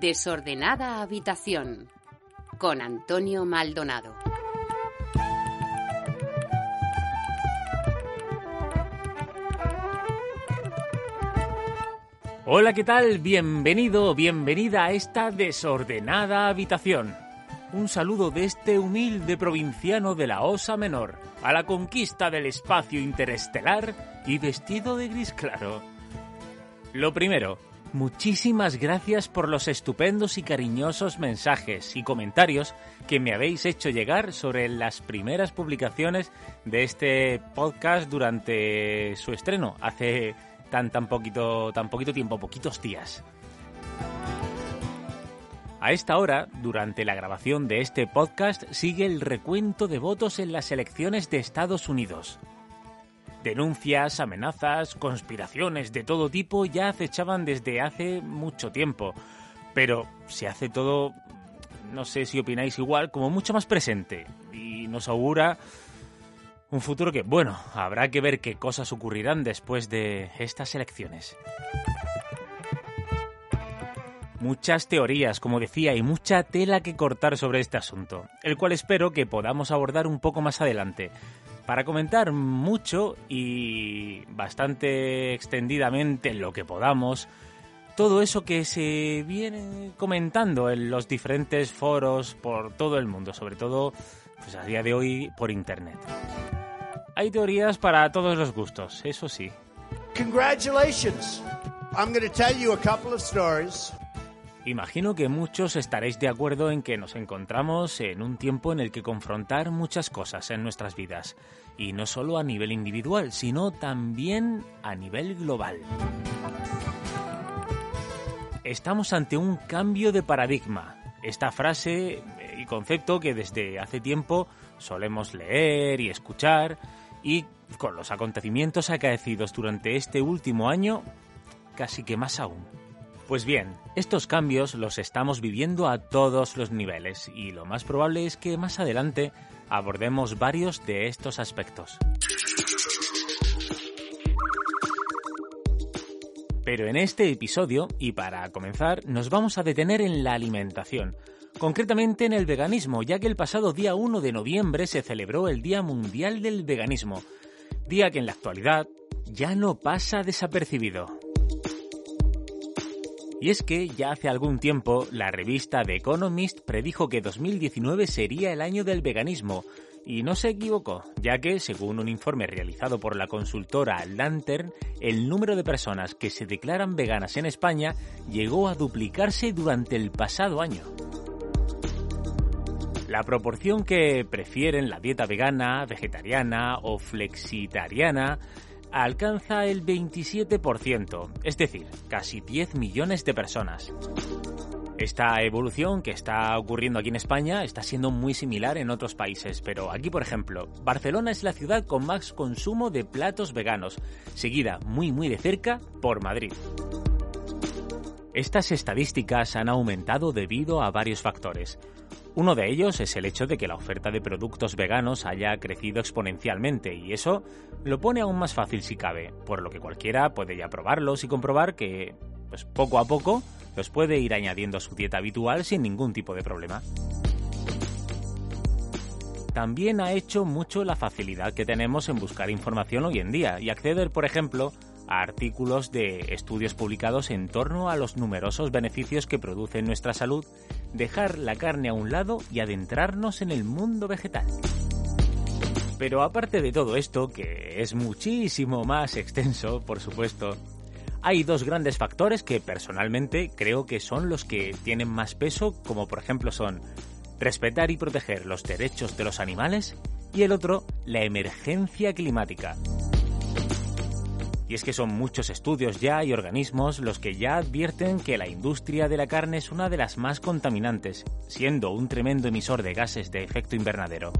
Desordenada habitación con Antonio Maldonado. Hola, ¿qué tal? Bienvenido bienvenida a esta desordenada habitación. Un saludo de este humilde provinciano de la Osa Menor a la conquista del espacio interestelar y vestido de gris claro. Lo primero, muchísimas gracias por los estupendos y cariñosos mensajes y comentarios que me habéis hecho llegar sobre las primeras publicaciones de este podcast durante su estreno hace tan tan poquito tan poquito tiempo, poquitos días. A esta hora, durante la grabación de este podcast, sigue el recuento de votos en las elecciones de Estados Unidos. Denuncias, amenazas, conspiraciones de todo tipo ya acechaban desde hace mucho tiempo, pero se hace todo, no sé si opináis igual, como mucho más presente y nos augura un futuro que, bueno, habrá que ver qué cosas ocurrirán después de estas elecciones. Muchas teorías, como decía, y mucha tela que cortar sobre este asunto, el cual espero que podamos abordar un poco más adelante, para comentar mucho y bastante extendidamente lo que podamos todo eso que se viene comentando en los diferentes foros por todo el mundo, sobre todo pues a día de hoy por internet. Hay teorías para todos los gustos, eso sí. Congratulations. I'm going to tell you a couple. Imagino que muchos estaréis de acuerdo en que nos encontramos en un tiempo en el que confrontar muchas cosas en nuestras vidas, y no solo a nivel individual, sino también a nivel global. Estamos ante un cambio de paradigma. Esta frase y concepto que desde hace tiempo solemos leer y escuchar, y con los acontecimientos acaecidos durante este último año, casi que más aún. Pues bien, estos cambios los estamos viviendo a todos los niveles y lo más probable es que más adelante abordemos varios de estos aspectos. Pero en este episodio, y para comenzar, nos vamos a detener en la alimentación, concretamente en el veganismo, ya que el pasado día 1 de noviembre se celebró el Día Mundial del Veganismo, día que en la actualidad ya no pasa desapercibido. Y es que ya hace algún tiempo la revista The Economist predijo que 2019 sería el año del veganismo, y no se equivocó, ya que, según un informe realizado por la consultora Lantern, el número de personas que se declaran veganas en España llegó a duplicarse durante el pasado año. La proporción que prefieren la dieta vegana, vegetariana o flexitariana alcanza el 27%, es decir, casi 10 millones de personas. Esta evolución que está ocurriendo aquí en España está siendo muy similar en otros países, pero aquí, por ejemplo, Barcelona es la ciudad con más consumo de platos veganos, seguida muy muy de cerca por Madrid. Estas estadísticas han aumentado debido a varios factores. Uno de ellos es el hecho de que la oferta de productos veganos haya crecido exponencialmente y eso lo pone aún más fácil si cabe, por lo que cualquiera puede ya probarlos y comprobar que, pues poco a poco, los puede ir añadiendo a su dieta habitual sin ningún tipo de problema. También ha hecho mucho la facilidad que tenemos en buscar información hoy en día y acceder, por ejemplo, artículos de estudios publicados en torno a los numerosos beneficios que produce en nuestra salud dejar la carne a un lado y adentrarnos en el mundo vegetal. Pero aparte de todo esto, que es muchísimo más extenso, por supuesto, hay dos grandes factores que personalmente creo que son los que tienen más peso, como por ejemplo son respetar y proteger los derechos de los animales y el otro, la emergencia climática. Y es que son muchos estudios ya y organismos los que ya advierten que la industria de la carne es una de las más contaminantes, siendo un tremendo emisor de gases de efecto invernadero.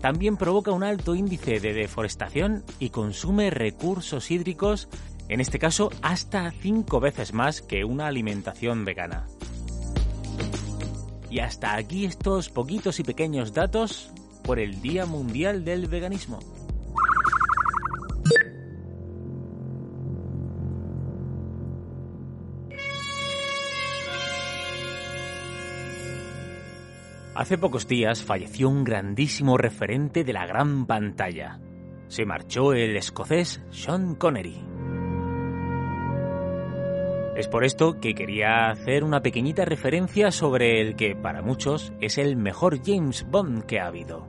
También provoca un alto índice de deforestación y consume recursos hídricos, en este caso hasta cinco veces más que una alimentación vegana. Y hasta aquí estos poquitos y pequeños datos por el Día Mundial del Veganismo. Hace pocos días falleció un grandísimo referente de la gran pantalla. Se marchó el escocés Sean Connery. Es por esto que quería hacer una pequeñita referencia sobre el que para muchos es el mejor James Bond que ha habido.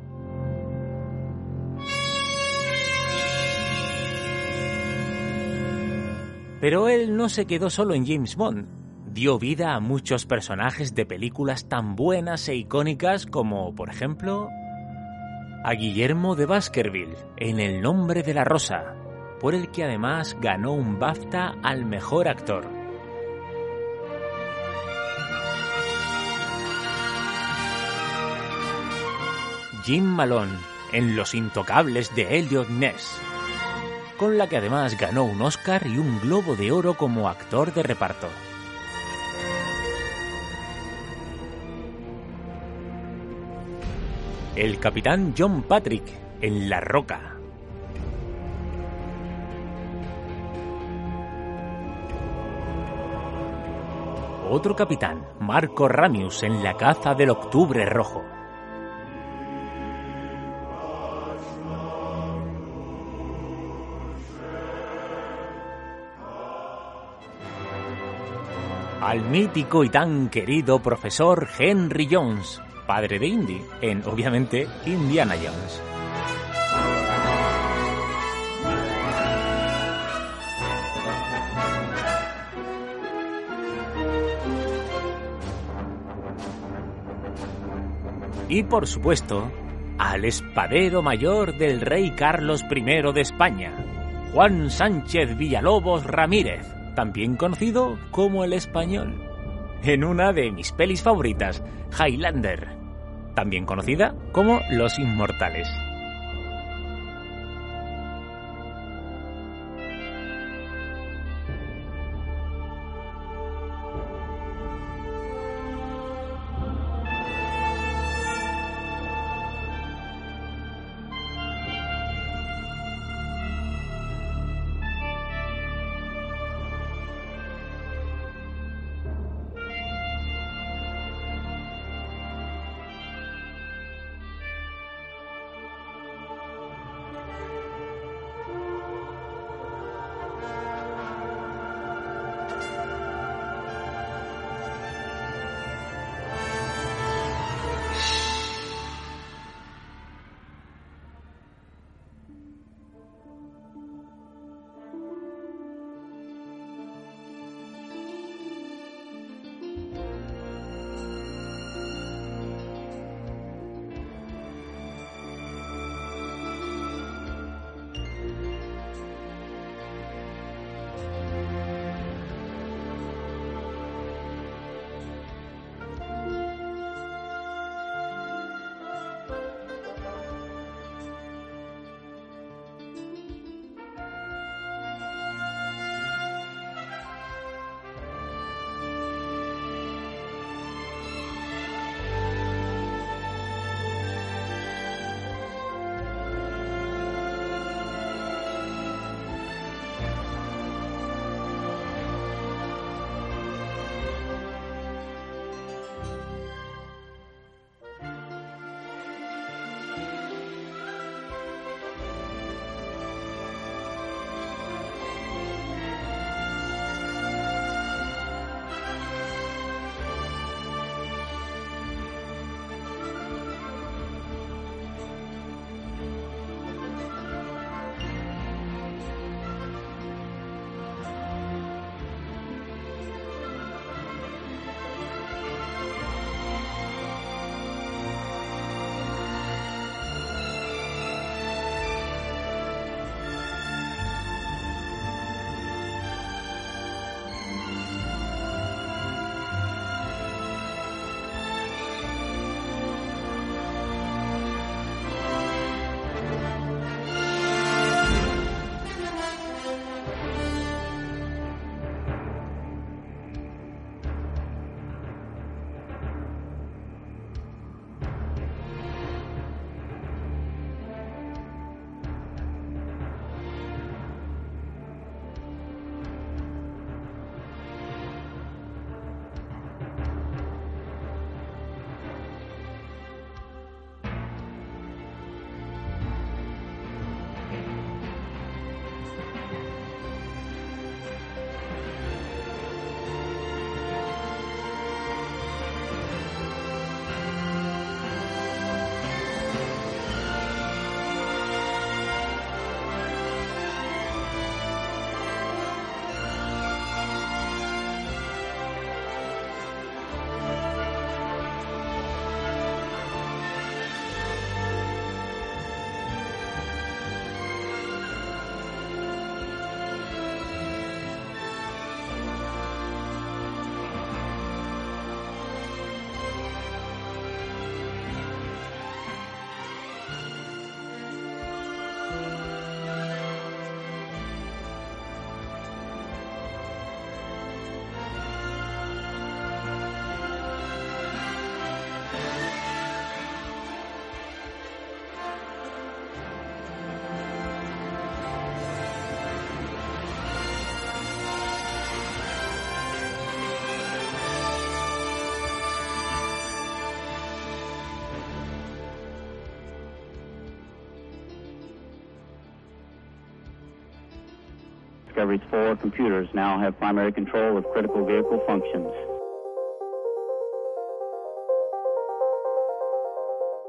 Pero él no se quedó solo en James Bond. Dio vida a muchos personajes de películas tan buenas e icónicas como, por ejemplo, a Guillermo de Baskerville en El nombre de la rosa, por el que además ganó un BAFTA al mejor actor. Jim Malone en Los Intocables de Elliot Ness con la que además ganó un Oscar y un Globo de Oro como actor de reparto. El capitán John Patrick en La Roca. Otro capitán, Marco Ramius en La caza del Octubre Rojo. al mítico y tan querido profesor Henry Jones, padre de Indy, en obviamente Indiana Jones. Y por supuesto, al espadero mayor del rey Carlos I de España, Juan Sánchez Villalobos Ramírez, también conocido como el español, en una de mis pelis favoritas, Highlander, también conocida como Los Inmortales.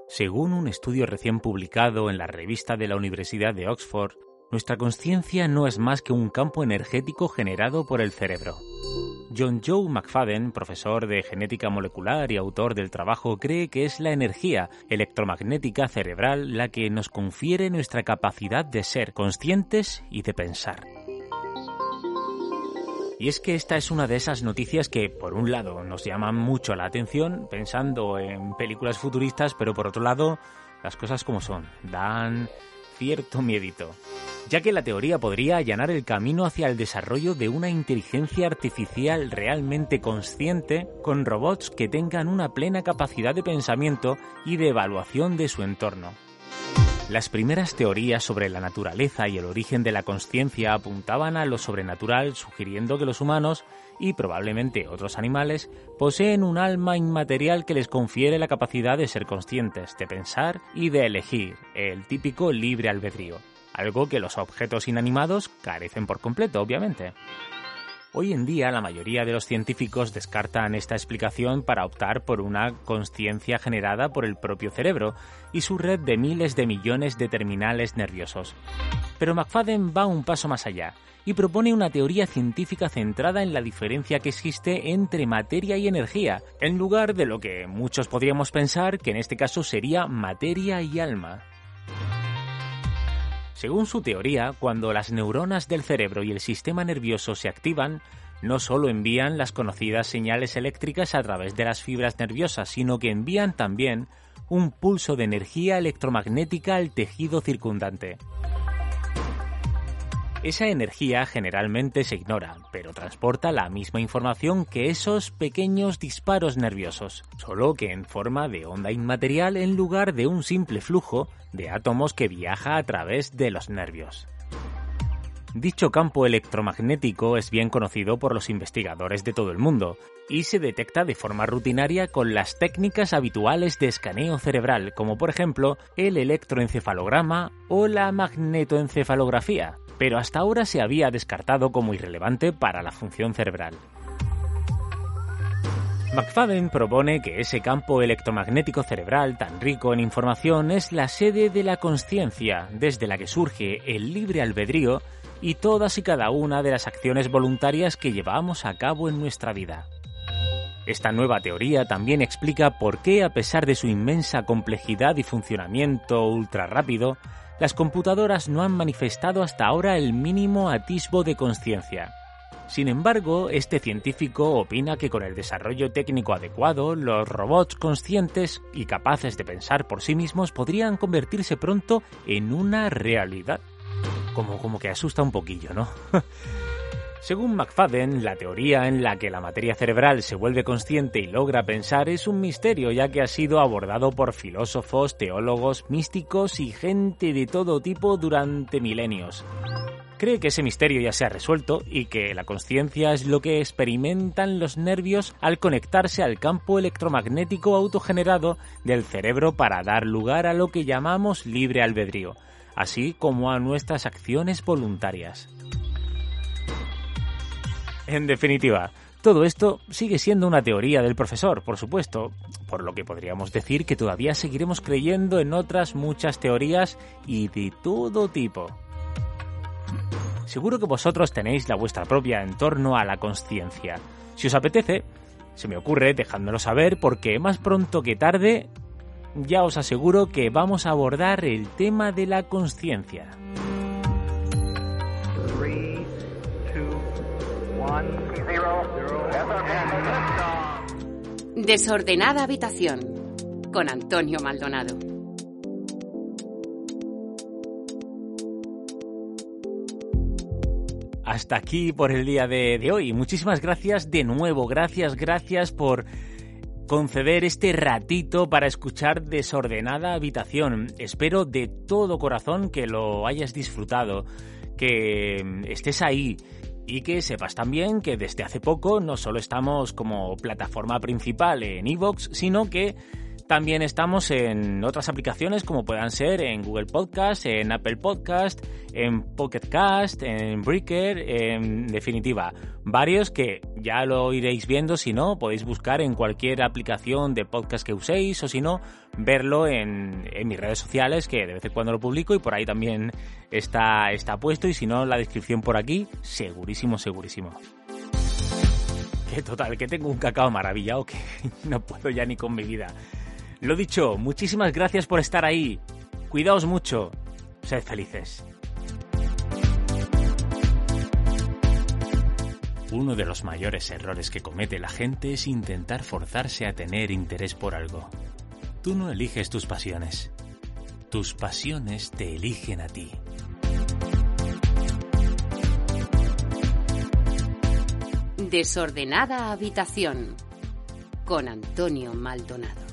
Según un estudio recién publicado en la revista de la Universidad de Oxford, nuestra conciencia no es más que un campo energético generado por el cerebro. John Joe McFadden, profesor de genética molecular y autor del trabajo, cree que es la energía electromagnética cerebral la que nos confiere nuestra capacidad de ser conscientes y de pensar. Y es que esta es una de esas noticias que, por un lado, nos llaman mucho la atención pensando en películas futuristas, pero por otro lado, las cosas como son, dan cierto miedito, ya que la teoría podría allanar el camino hacia el desarrollo de una inteligencia artificial realmente consciente con robots que tengan una plena capacidad de pensamiento y de evaluación de su entorno. Las primeras teorías sobre la naturaleza y el origen de la conciencia apuntaban a lo sobrenatural, sugiriendo que los humanos, y probablemente otros animales, poseen un alma inmaterial que les confiere la capacidad de ser conscientes, de pensar y de elegir, el típico libre albedrío, algo que los objetos inanimados carecen por completo, obviamente. Hoy en día la mayoría de los científicos descartan esta explicación para optar por una conciencia generada por el propio cerebro y su red de miles de millones de terminales nerviosos. Pero McFadden va un paso más allá y propone una teoría científica centrada en la diferencia que existe entre materia y energía, en lugar de lo que muchos podríamos pensar que en este caso sería materia y alma. Según su teoría, cuando las neuronas del cerebro y el sistema nervioso se activan, no solo envían las conocidas señales eléctricas a través de las fibras nerviosas, sino que envían también un pulso de energía electromagnética al tejido circundante. Esa energía generalmente se ignora, pero transporta la misma información que esos pequeños disparos nerviosos, solo que en forma de onda inmaterial en lugar de un simple flujo de átomos que viaja a través de los nervios. Dicho campo electromagnético es bien conocido por los investigadores de todo el mundo y se detecta de forma rutinaria con las técnicas habituales de escaneo cerebral, como por ejemplo el electroencefalograma o la magnetoencefalografía, pero hasta ahora se había descartado como irrelevante para la función cerebral. McFadden propone que ese campo electromagnético cerebral tan rico en información es la sede de la conciencia, desde la que surge el libre albedrío y todas y cada una de las acciones voluntarias que llevamos a cabo en nuestra vida. Esta nueva teoría también explica por qué, a pesar de su inmensa complejidad y funcionamiento ultra rápido, las computadoras no han manifestado hasta ahora el mínimo atisbo de conciencia. Sin embargo, este científico opina que con el desarrollo técnico adecuado, los robots conscientes y capaces de pensar por sí mismos podrían convertirse pronto en una realidad. Como, como que asusta un poquillo, ¿no? Según McFadden, la teoría en la que la materia cerebral se vuelve consciente y logra pensar es un misterio ya que ha sido abordado por filósofos, teólogos, místicos y gente de todo tipo durante milenios. Cree que ese misterio ya se ha resuelto y que la conciencia es lo que experimentan los nervios al conectarse al campo electromagnético autogenerado del cerebro para dar lugar a lo que llamamos libre albedrío, así como a nuestras acciones voluntarias. En definitiva, todo esto sigue siendo una teoría del profesor, por supuesto, por lo que podríamos decir que todavía seguiremos creyendo en otras muchas teorías y de todo tipo. Seguro que vosotros tenéis la vuestra propia en torno a la conciencia. Si os apetece, se me ocurre dejádmelo saber porque más pronto que tarde ya os aseguro que vamos a abordar el tema de la conciencia. Desordenada habitación con Antonio Maldonado. Hasta aquí por el día de, hoy. Muchísimas gracias de nuevo. Gracias, gracias por conceder este ratito para escuchar Desordenada Habitación. Espero de todo corazón que lo hayas disfrutado, que estés ahí, y que sepas también que desde hace poco no solo estamos como plataforma principal en Evox, sino que También estamos en otras aplicaciones como puedan ser en Google Podcast, en Apple Podcast, en Pocket Cast, en Breaker, en definitiva, varios que ya lo iréis viendo, si no, podéis buscar en cualquier aplicación de podcast que uséis o si no, verlo en, mis redes sociales que de vez en cuando lo publico y por ahí también está, está puesto y si no, la descripción por aquí, segurísimo, segurísimo. Total, que tengo un cacao maravillado que no puedo ya ni con mi vida. Lo dicho, muchísimas gracias por estar ahí. Cuidaos mucho. Sed felices. Uno de los mayores errores que comete la gente es intentar forzarse a tener interés por algo. Tú no eliges tus pasiones. Tus pasiones te eligen a ti. Desordenada habitación con Antonio Maldonado.